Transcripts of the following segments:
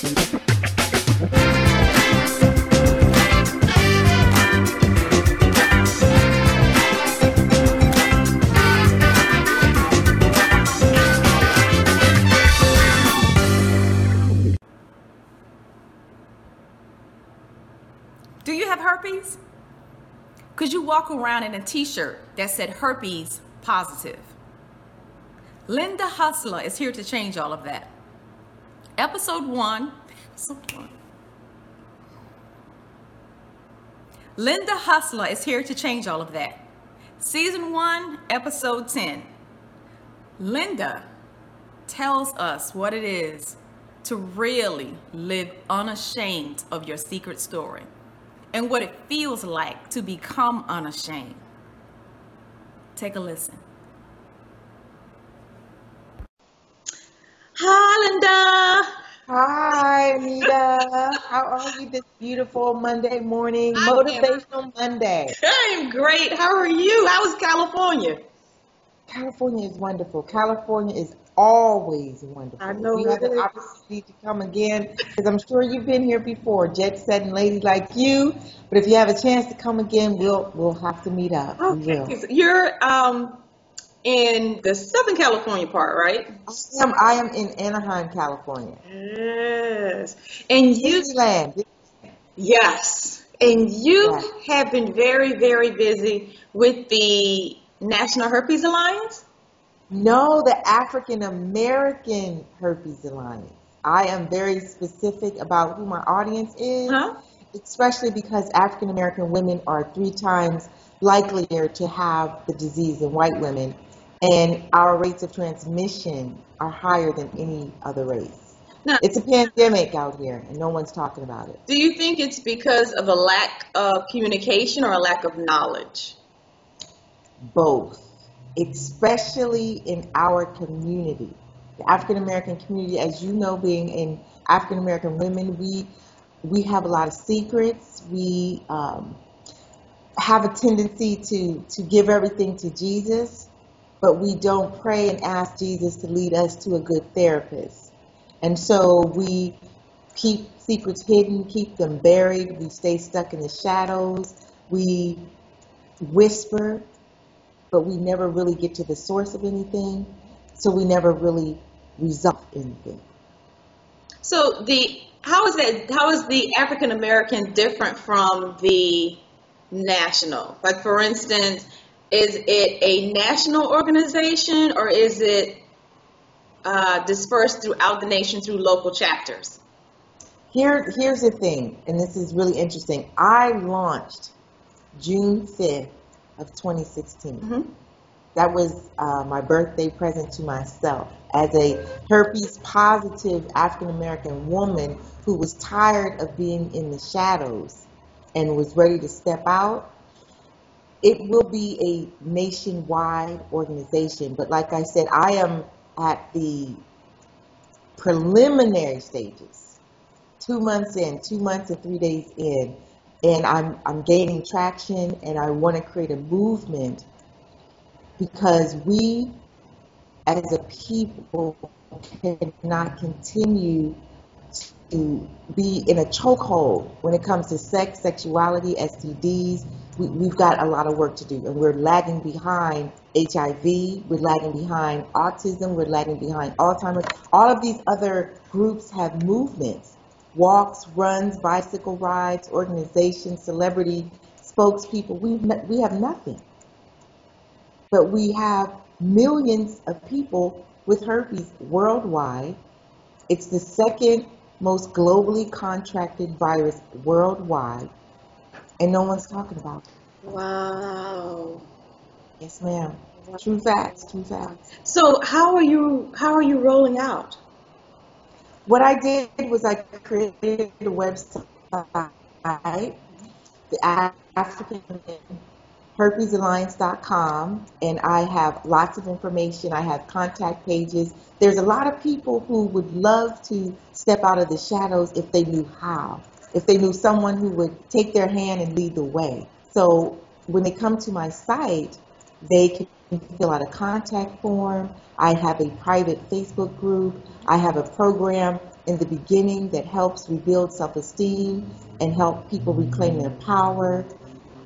Do you have herpes? Could you walk around in a t shirt that said herpes positive? Linda Hustler is here to change all of that. Episode one. Episode one. Linda Hustler is here to change all of that. Season one, episode 10. Linda tells us what it is to really live unashamed of your secret story and what it feels like to become unashamed. Take a listen. Hi, Linda. Hi, Anita. How are you this beautiful Monday morning? I am- Motivational Monday. I'm great. How are you? How is California? California is wonderful. California is always wonderful. I know You have is. opportunity to come again because I'm sure you've been here before, jet setting lady like you. But if you have a chance to come again, we'll we'll have to meet up. We will. Okay, you're um in the Southern California part, right? I am, I am in Anaheim, California. Yes. And you Disneyland. Yes. And you Yes. have been very, very busy with the National Herpes Alliance. No, the African American Herpes Alliance. I am very specific about who my audience is, Huh? especially because African American women are three times likelier to have the disease than white women, and our rates of transmission are higher than any other race. Now, It's a pandemic out here, and no one's talking about it. do you think it's because of a lack of communication or a lack of knowledge? both, especially in our community. The African American community, as you know, being in African American women, we we have a lot of secrets. We um, have a tendency to to give everything to Jesus, but we don't pray and ask Jesus to lead us to a good therapist. And so we keep secrets hidden, keep them buried. We stay stuck in the shadows. We whisper but we never really get to the source of anything, so we never really resolve anything. So the how is that how is the African American different from the national? Like for instance, is it a national organization or is it uh, dispersed throughout the nation through local chapters? Here, here's the thing, and this is really interesting. I launched June 5th of 2016. Mhm. That was uh, my birthday present to myself as a herpes positive African American woman who was tired of being in the shadows and was ready to step out. It will be a nationwide organization, but like I said, I am at the preliminary stages. Two months in, two months and three days in, and I'm I'm gaining traction, and I want to create a movement because we, as a people, cannot continue to be in a chokehold when it comes to sex, sexuality, STDs. We, we've got a lot of work to do, and we're lagging behind HIV, we're lagging behind autism, we're lagging behind Alzheimer's. All of these other groups have movements walks, runs, bicycle rides, organizations, celebrity spokespeople. We, we have nothing. But we have millions of people with herpes worldwide. It's the second most globally contracted virus worldwide, and no one's talking about it. Wow. Yes, ma'am. True facts, true facts. So how are you how are you rolling out? What I did was I created a website, the African herpesalliance.com, and I have lots of information. I have contact pages. There's a lot of people who would love to step out of the shadows if they knew how, if they knew someone who would take their hand and lead the way. So when they come to my site, they can fill out a contact form. I have a private Facebook group. I have a program in the beginning that helps rebuild self esteem and help people reclaim their power.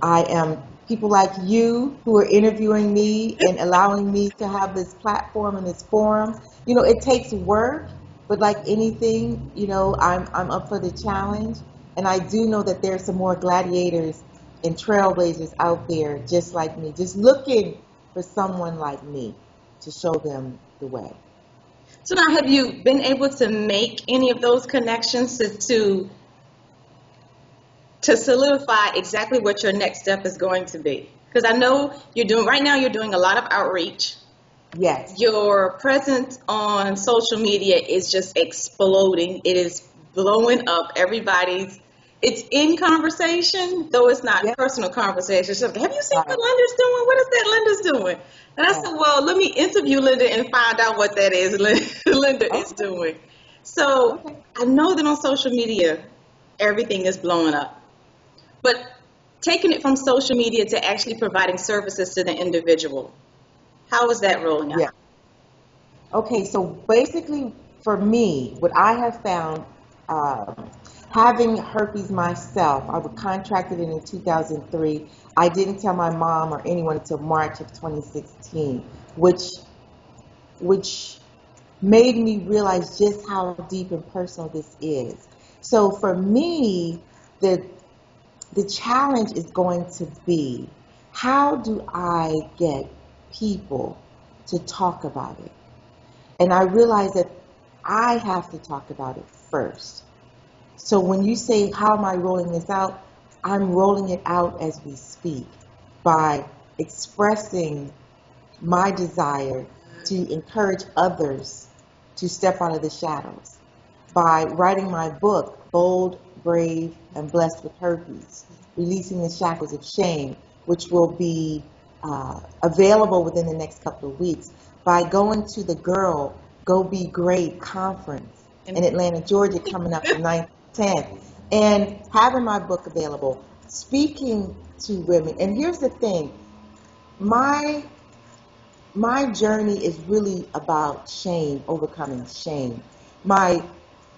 I am people like you who are interviewing me and allowing me to have this platform and this forum. You know, it takes work, but like anything, you know, I'm, I'm up for the challenge. And I do know that there's some more gladiators and trailblazers out there just like me, just looking for someone like me to show them the way. So now, have you been able to make any of those connections to, to to solidify exactly what your next step is going to be? Because I know you're doing right now. You're doing a lot of outreach. Yes. Your presence on social media is just exploding. It is blowing up. Everybody's it's in conversation, though it's not yep. personal conversation. Have you seen right. what Linda's doing? What is that Linda's doing? And I said, well, let me interview Linda and find out what that is Linda okay. is doing. So okay. I know that on social media, everything is blowing up. But taking it from social media to actually providing services to the individual, how is that rolling out? Yeah. Okay, so basically, for me, what I have found, um, having herpes myself, I contracted it in 2003. I didn't tell my mom or anyone until March of 2016, which, which made me realize just how deep and personal this is. So for me, the the challenge is going to be how do I get people to talk about it? And I realize that I have to talk about it first. So when you say, How am I rolling this out? I'm rolling it out as we speak by expressing my desire to encourage others to step out of the shadows, by writing my book, Bold, Brave, and Blessed with Herpes, Releasing the Shackles of Shame, which will be uh, available within the next couple of weeks, by going to the Girl Go Be Great conference in Atlanta, Georgia, coming up the 9th, 10th, and having my book available, speaking to women. And here's the thing my my journey is really about shame, overcoming shame. My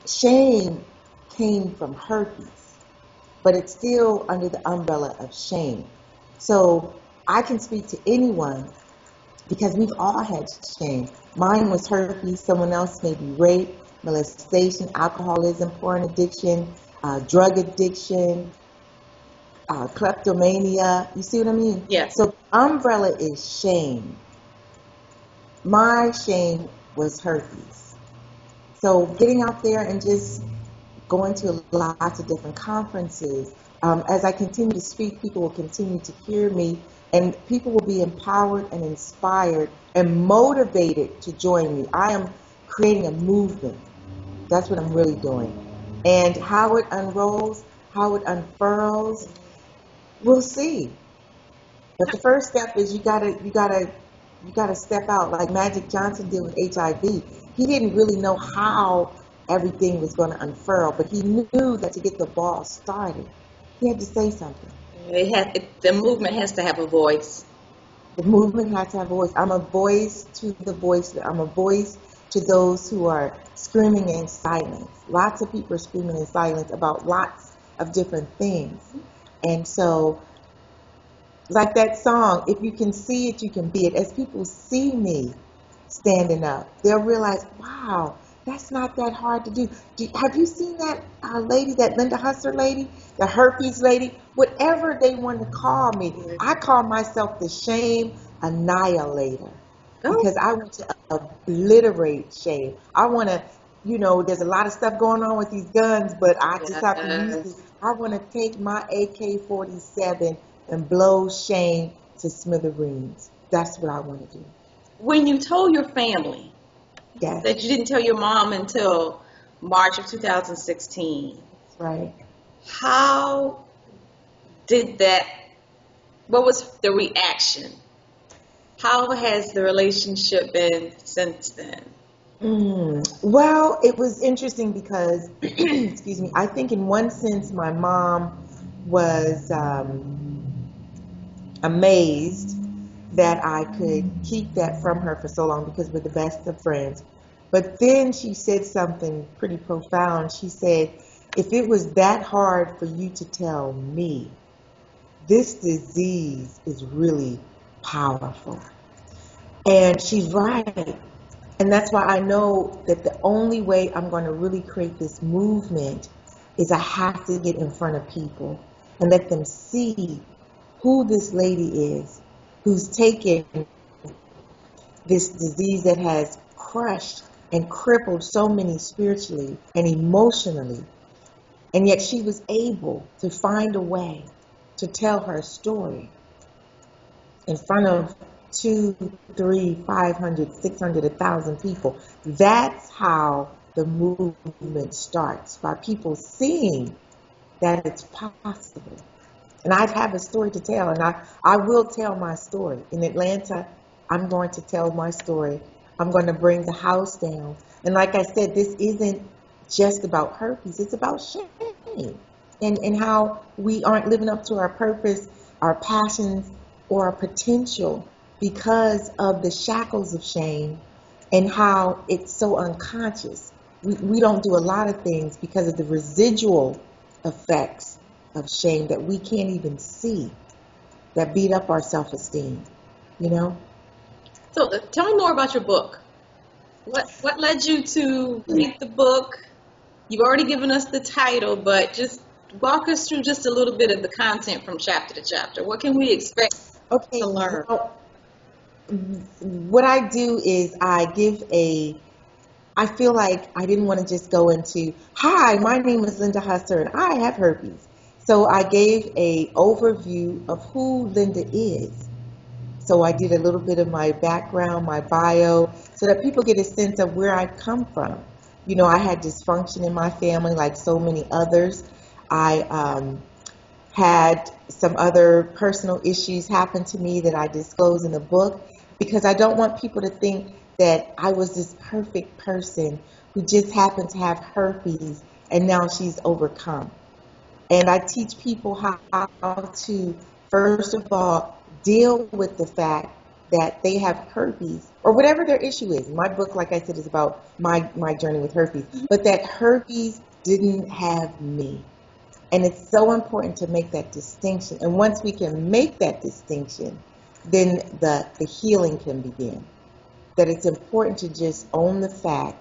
shame came from herpes, but it's still under the umbrella of shame. So I can speak to anyone because we've all had shame. Mine was herpes, someone else may be rape, molestation, alcoholism, porn addiction, uh, drug addiction, uh, kleptomania. You see what I mean? Yeah. So umbrella is shame. My shame was herpes. So getting out there and just going to lots of different conferences. Um, as I continue to speak, people will continue to hear me, and people will be empowered and inspired and motivated to join me. I am creating a movement. That's what I'm really doing. And how it unrolls, how it unfurls, we'll see. But the first step is you gotta you gotta you gotta step out like Magic Johnson did with HIV. He didn't really know how everything was going to unfurl. But he knew that to get the ball started, he had to say something. It has, it, the movement has to have a voice. The movement has to have a voice. I'm a voice to the voiceless. I'm a voice to those who are screaming in silence. Lots of people are screaming in silence about lots of different things. And so, like that song, if you can see it, you can be it. As people see me standing up, they'll realize, wow, that's not that hard to do. do have you seen that uh, lady, that Linda Hustler lady, the herpes lady? Whatever they want to call me, I call myself the shame annihilator oh. because I want to obliterate shame. I want to, you know, there's a lot of stuff going on with these guns, but I just have to use it. I want to take my AK 47 and blow shame to smithereens. That's what I want to do. When you told your family, Yes. That you didn't tell your mom until March of 2016. Right. How did that, what was the reaction? How has the relationship been since then? Mm, well, it was interesting because, excuse me, I think in one sense my mom was um, amazed that I could keep that from her for so long because we're the best of friends. But then she said something pretty profound. She said, if it was that hard for you to tell me, this disease is really powerful. And she's right. And that's why I know that the only way I'm going to really create this movement is I have to get in front of people and let them see who this lady is who's taken this disease that has crushed and crippled so many spiritually and emotionally. And yet she was able to find a way to tell her story in front of two, three, five hundred, six hundred, a thousand people. That's how the movement starts by people seeing that it's possible. And I have a story to tell, and I, I will tell my story. In Atlanta, I'm going to tell my story. I'm going to bring the house down. And like I said, this isn't just about herpes, it's about shame and, and how we aren't living up to our purpose, our passions, or our potential because of the shackles of shame and how it's so unconscious. We, we don't do a lot of things because of the residual effects of shame that we can't even see that beat up our self esteem, you know? So uh, tell me more about your book. What what led you to write the book? You've already given us the title, but just walk us through just a little bit of the content from chapter to chapter. What can we expect okay, to learn? Well, what I do is I give a I feel like I didn't want to just go into, hi, my name is Linda Hustler and I have herpes. So I gave a overview of who Linda is. So I did a little bit of my background, my bio, so that people get a sense of where I come from. You know, I had dysfunction in my family like so many others. I um, had some other personal issues happen to me that I disclose in the book because I don't want people to think that I was this perfect person who just happened to have herpes and now she's overcome. And I teach people how to, first of all, deal with the fact that they have herpes or whatever their issue is. My book, like I said, is about my, my journey with herpes, mm-hmm. but that herpes didn't have me. And it's so important to make that distinction. And once we can make that distinction, then the, the healing can begin. That it's important to just own the fact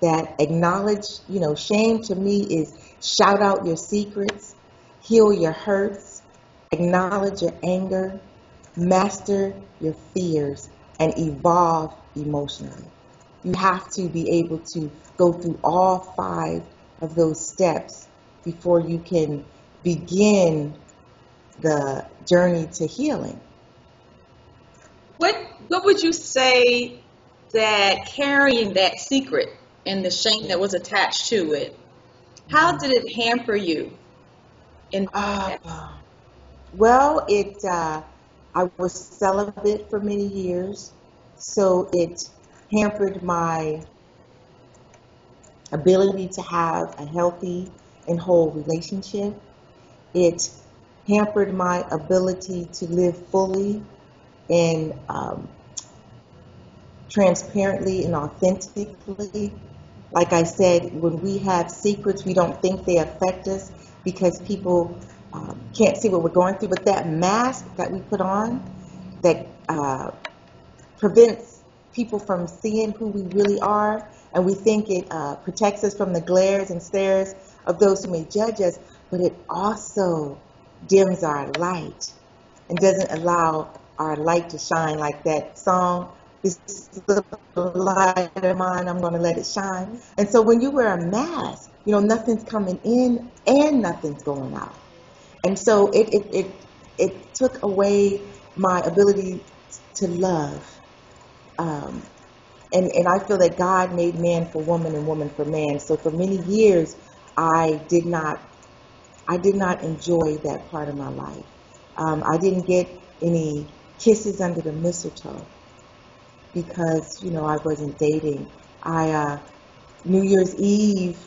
that acknowledge, you know, shame to me is shout out your secrets, heal your hurts, acknowledge your anger, master your fears, and evolve emotionally. You have to be able to go through all five of those steps before you can begin the journey to healing. What what would you say that carrying that secret and the shame that was attached to it, how did it hamper you? In uh, well, it uh, I was celibate for many years, so it hampered my ability to have a healthy and whole relationship. It hampered my ability to live fully and um, transparently and authentically like I said, when we have secrets, we don't think they affect us because people um, can't see what we're going through. But that mask that we put on that uh, prevents people from seeing who we really are, and we think it uh, protects us from the glares and stares of those who may judge us, but it also dims our light and doesn't allow our light to shine like that song this little light of mine, I'm going to let it shine. And so when you wear a mask, you know, nothing's coming in and nothing's going out. And so it, it, it, it took away my ability to love. Um, and, and I feel that God made man for woman and woman for man. So for many years, I did not, I did not enjoy that part of my life. Um, I didn't get any kisses under the mistletoe because you know I wasn't dating. I uh, New Year's Eve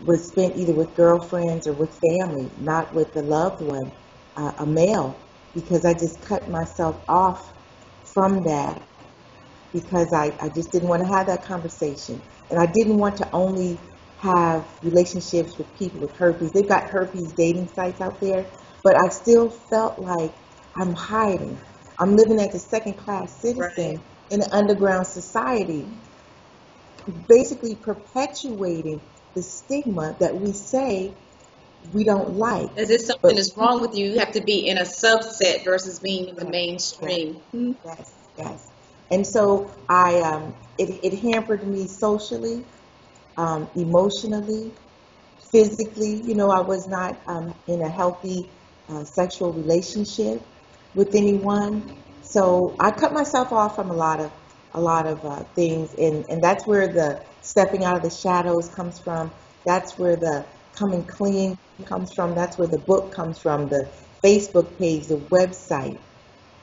was spent either with girlfriends or with family, not with a loved one, uh, a male, because I just cut myself off from that because I, I just didn't want to have that conversation. And I didn't want to only have relationships with people with herpes. They've got herpes dating sites out there, but I still felt like I'm hiding. I'm living as a second class citizen Right. In an underground society, basically perpetuating the stigma that we say we don't like. As if something is wrong with you, you have to be in a subset versus being in the mainstream. Yes, yes. And so I, um, it, it hampered me socially, um, emotionally, physically. You know, I was not um, in a healthy uh, sexual relationship with anyone. So I cut myself off from a lot of a lot of uh, things, and and that's where the stepping out of the shadows comes from. That's where the coming clean comes from. That's where the book comes from. The Facebook page, the website,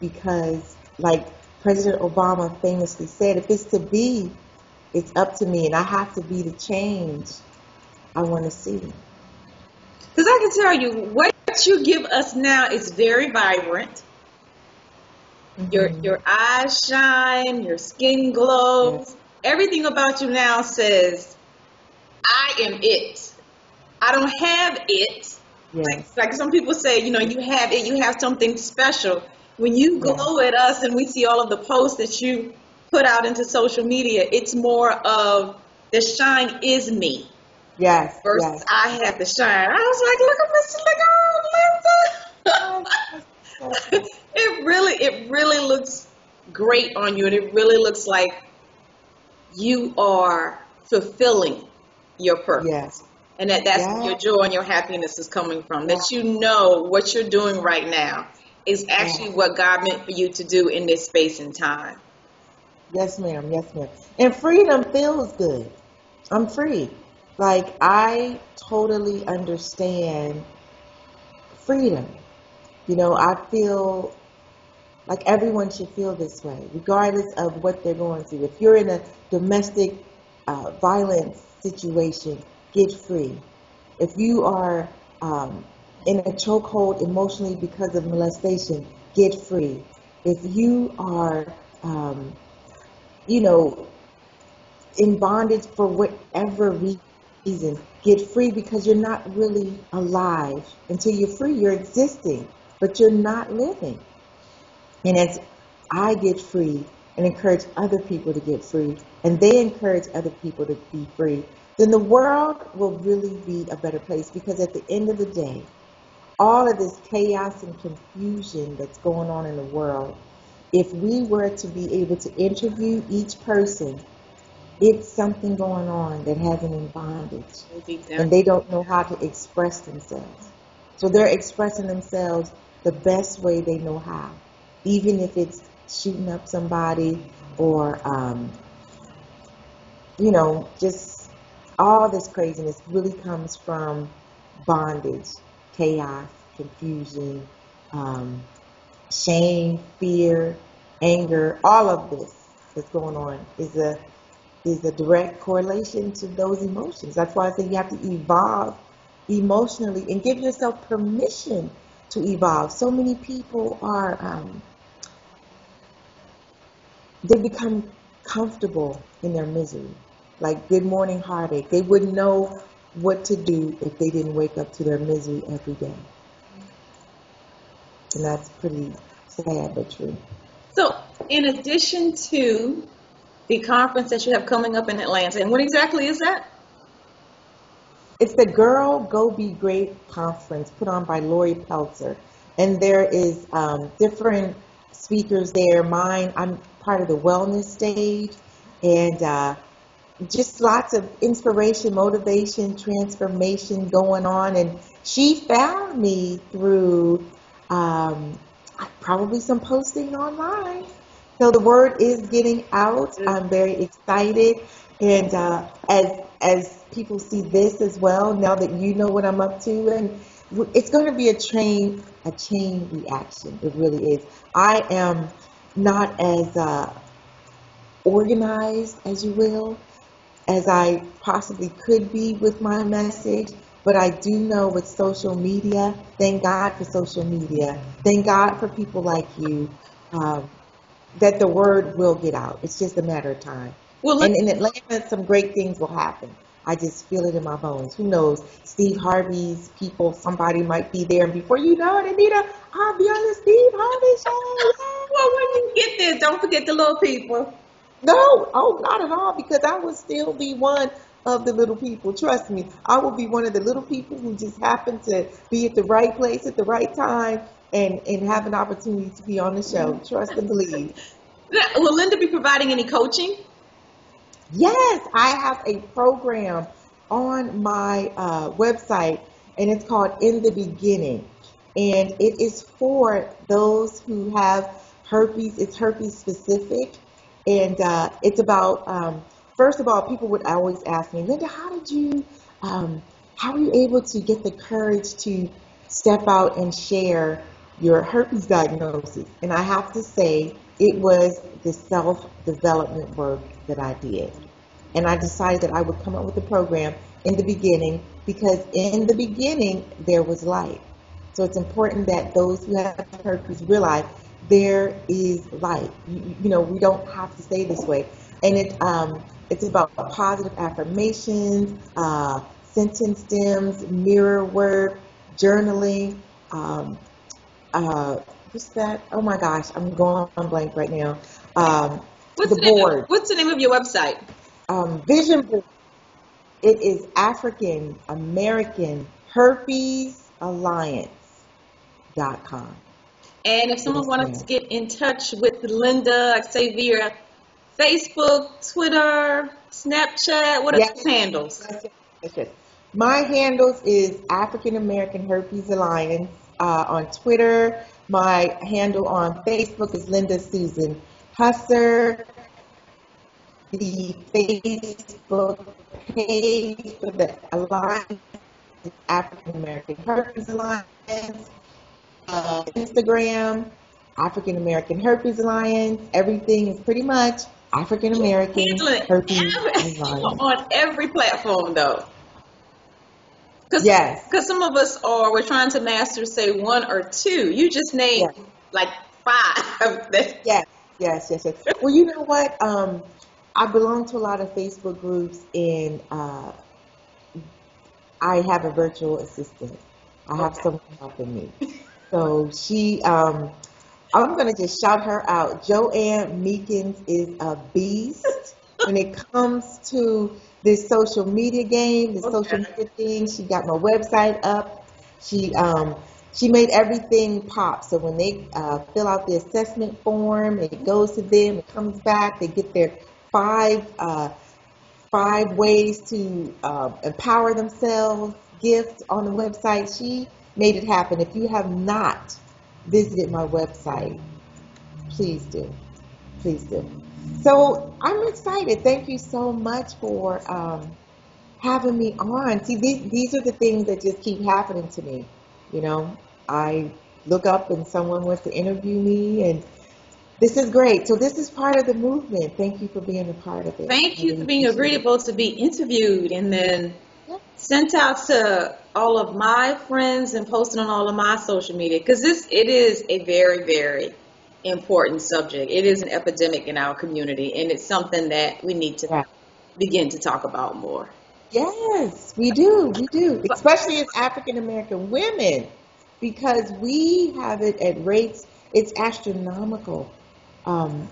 because like President Obama famously said, if it's to be, it's up to me, and I have to be the change I want to see. Because I can tell you, what you give us now is very vibrant. Your Mhm. your eyes shine, your skin glows. Everything about you now says, "I am it." I don't have it. Like, Yes, like some people say, you know, you have it. You have something special. When you glow at us and we see all of the posts that you put out into social media, it's more of the shine is me yes, versus yes. I have the shine. I was like, look at Miss, look at Linda. It really, it really looks great on you, and it really looks like you are fulfilling your purpose. Yes, And that that's Yeah. your joy and your happiness is coming from. That you know what you're doing right now is actually Yeah. what God meant for you to do in this space and time. yes, ma'am, yes, ma'am. And freedom feels good. I'm free. Like I totally understand freedom. You know, I feel like everyone should feel this way, regardless of what they're going through. If you're in a domestic uh, violence situation, get free. If you are um, in a chokehold emotionally because of molestation, get free. If you are, um, you know, in bondage for whatever reason, get free because you're not really alive. Until you're free, you're existing, but you're not living. And as I get free and encourage other people to get free, and they encourage other people to be free, then the world will really be a better place. Because at the end of the day, all of this chaos and confusion that's going on in the world, if we were to be able to interview each person, it's something going on that has them in bondage and they don't know how to express themselves. So they're expressing themselves the best way they know how, even if it's shooting up somebody or, um, you know, just all this craziness really comes from bondage, chaos, confusion, um, shame, fear, anger. All of this that's going on is a is a direct correlation to those emotions. That's why I say you have to evolve emotionally and give yourself permission to evolve. So many people are, um, they become comfortable in their misery. Like good morning heartache. They wouldn't know what to do if they didn't wake up to their misery every day. And that's pretty sad but true. So, in addition to the conference that you have coming up in Atlanta, and what exactly is that? It's the Girl Go Be Great conference put on by Lori Peltzer, and there is um, different speakers there. Mine, I'm part of the wellness stage, and uh, just lots of inspiration, motivation, transformation going on. And she found me through um, probably some posting online. So the word is getting out. I'm very excited, and uh, as as people see this as well, now that you know what I'm up to, and it's going to be a train a chain reaction. It really is. I am not as uh, organized, as you will, as I possibly could be with my message. But I do know with social media, thank God for social media. Thank God for people like you. Um, that the word will get out. It's just a matter of time. Well, And in Atlanta, some great things will happen. I just feel it in my bones. Who knows? Steve Harvey's people, somebody might be there, and before you know it, Anita, I'll be on the Steve Harvey show. Well, when you get there, don't forget the little people. No, oh, not at all, because I will still be one of the little people. Trust me, I will be one of the little people who just happen to be at the right place at the right time and, and have an opportunity to be on the show. Trust and believe. Will Linda be providing any coaching? Yes, I have a program on my uh, website, and it's called In the Beginning. And it is for those who have herpes. It's herpes specific. And uh, it's about, um, first of all, people would always ask me, Linda, how did you, um, how were you able to get the courage to step out and share your herpes diagnosis? And I have to say, it was the self development work that I did. And I decided that I would come up with a program in the beginning because in the beginning there was light. So it's important that those who have herpes realize there is light. You, you know, we don't have to stay this way. And it um, it's about positive affirmations, uh, sentence stems, mirror work, journaling. Um, uh, what's that? Oh my gosh, I'm going on blank right now. Um, What's the of- board, what's the name of your website? um, vision board. It is African American Herpes Alliance.com. And if someone wanted to get in touch with Linda, like say via Facebook, Twitter, Snapchat, what are Yes. those handles? Yes, yes. My handles is African American Herpes Alliance uh, on Twitter. My handle on Facebook is Linda Susan Husser. The Facebook page for the Alliance is African American Herpes Alliance. Uh, Instagram, African American Herpes Alliance. Everything is pretty much African American Herpes every- Alliance. on every platform though. Cause, Yes. Because some of us are, we're trying to master, say, one or two. You just named Yes. like five. Yes, yes, yes, yes. Well, you know what? Um, I belong to a lot of Facebook groups, and uh, I have a virtual assistant. I have someone helping me. So she, um, I'm gonna just shout her out. Joanne Meekins is a beast when it comes to this social media game, this social media thing. She got my website up. She um, she made everything pop. So when they uh, fill out the assessment form, it goes to them, it comes back, they get their five uh, five ways to uh, empower themselves gift on the website. She made it happen. If you have not visited my website, please do. Please do. So I'm excited. Thank you so much for um, having me on. See, these, these are the things that just keep happening to me. You know, I look up and someone wants to interview me, and this is great. So this is part of the movement. Thank you for being a part of it. Thank you for being it. agreeable to be interviewed and then. Sent out to all of my friends and posted on all of my social media because this it is a very very important subject. It is an epidemic in our community and it's something that we need to Yeah. begin to talk about more. Yes, we do. We do. Especially as African American women, because we have it at rates, it's astronomical. Um,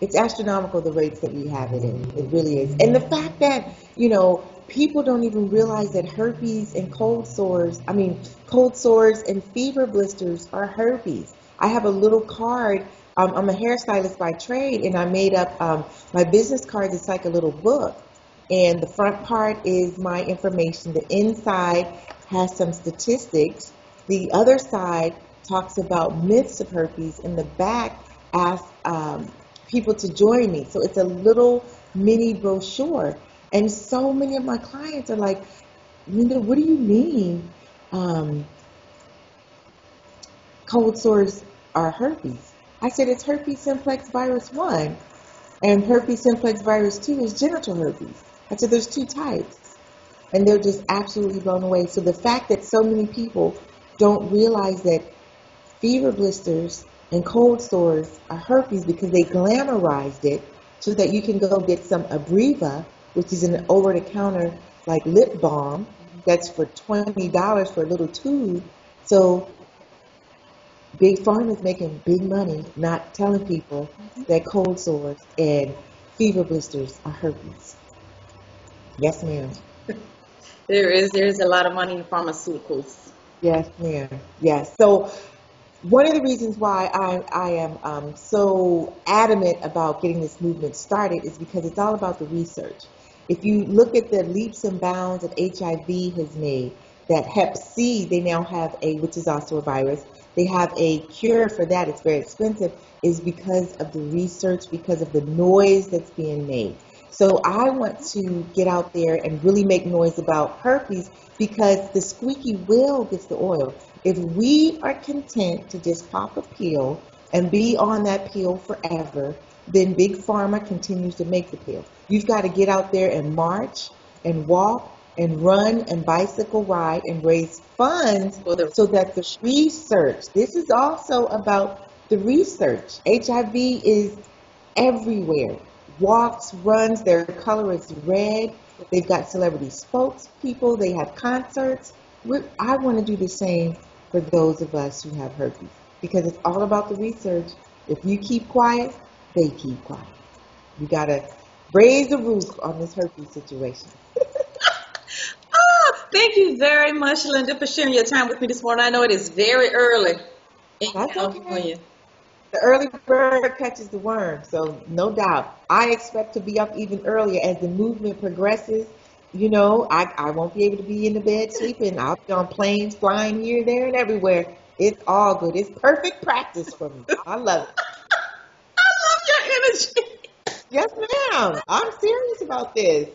it's astronomical the rates that we have it in. It really is. And the fact that, you know, people don't even realize that herpes and cold sores, I mean, cold sores and fever blisters are herpes. I have a little card. Um, I'm a hairstylist by trade, and I made up um, my business card. It's like a little book. And the front part is my information. The inside has some statistics. The other side talks about myths of herpes. And the back asks um, people to join me. So it's a little mini brochure. And so many of my clients are like, Linda, what do you mean um, cold sores are herpes? I said, it's herpes simplex virus 1. And herpes simplex virus 2 is genital herpes. I said, there's two types. And they're just absolutely blown away. So the fact that so many people don't realize that fever blisters and cold sores are herpes because they glamorized it so that you can go get some Abreva, which is an over-the-counter like lip balm that's for $20 for a little tube. So Big Pharma is making big money not telling people that cold sores and fever blisters are herpes. Yes, ma'am. There is there's a lot of money in pharmaceuticals. Yes, ma'am. Yes. So one of the reasons why I, I am um, so adamant about getting this movement started is because it's all about the research. If you look at the leaps and bounds that HIV has made, that Hep C, they now have a, which is also a virus, they have a cure for that. It's very expensive, is because of the research, because of the noise that's being made. So I want to get out there and really make noise about herpes because the squeaky wheel gets the oil. If we are content to just pop a pill and be on that pill forever, then Big Pharma continues to make the pill. You've got to get out there and march and walk and run and bicycle ride and raise funds so that the research, this is also about the research. HIV is everywhere walks, runs, their color is red. They've got celebrity spokespeople, they have concerts. We're, I want to do the same for those of us who have herpes because it's all about the research. If you keep quiet, they keep quiet. You got to raise the roof on this herpes situation. oh, thank you very much, Linda, for sharing your time with me this morning. I know it is very early in That's California. Okay. The early bird catches the worm, so no doubt. I expect to be up even earlier as the movement progresses. You know, I, I won't be able to be in the bed sleeping. I'll be on planes flying here, there, and everywhere. It's all good. It's perfect practice for me. I love it. I love your energy. Yes, ma'am. I'm serious about this.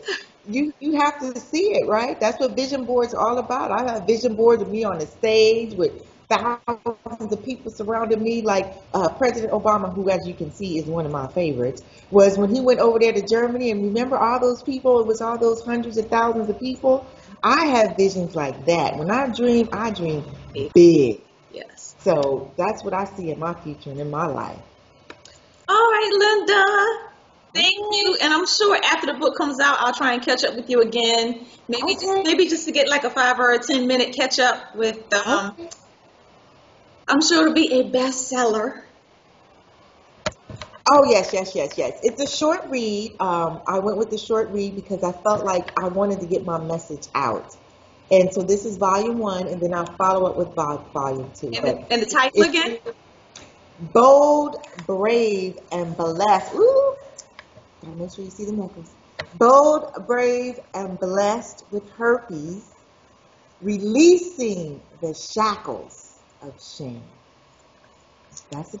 You you have to see it, right? That's what vision boards are all about. I have vision boards of me on the stage with thousands of people surrounding me, like uh, President Obama, who, as you can see, is one of my favorites, was when he went over there to Germany. And remember all those people? It was all those hundreds of thousands of people. I have visions like that. When I dream, I dream big. Yes. So that's what I see in my future and in my life. All right, Linda. Thank you. And I'm sure after the book comes out, I'll try and catch up with you again. Maybe okay. just maybe just to get like a five or a ten minute catch up with um, okay. I'm sure it'll be a bestseller. Oh yes, yes, yes, yes. It's a short read. Um, I went with the short read because I felt like I wanted to get my message out. And so this is volume one, and then I'll follow up with volume two. And, the, and the title again? Bold, brave, and blessed. Ooh, gotta make sure you see the necklace. Bold, brave, and blessed with herpes, releasing the shackles of shame. That's a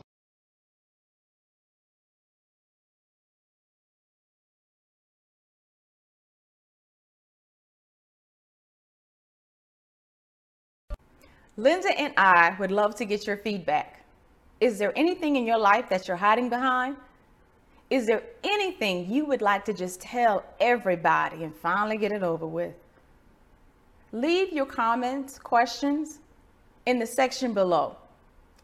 Linda and I would love to get your feedback. Is there anything in your life that you're hiding behind? Is there anything you would like to just tell everybody and finally get it over with? Leave your comments, questions, in the section below.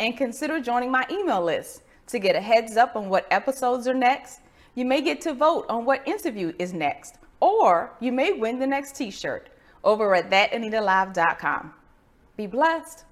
And consider joining my email list to get a heads up on what episodes are next. You may get to vote on what interview is next, or you may win the next t shirt over at thatanitalive.com. Be blessed.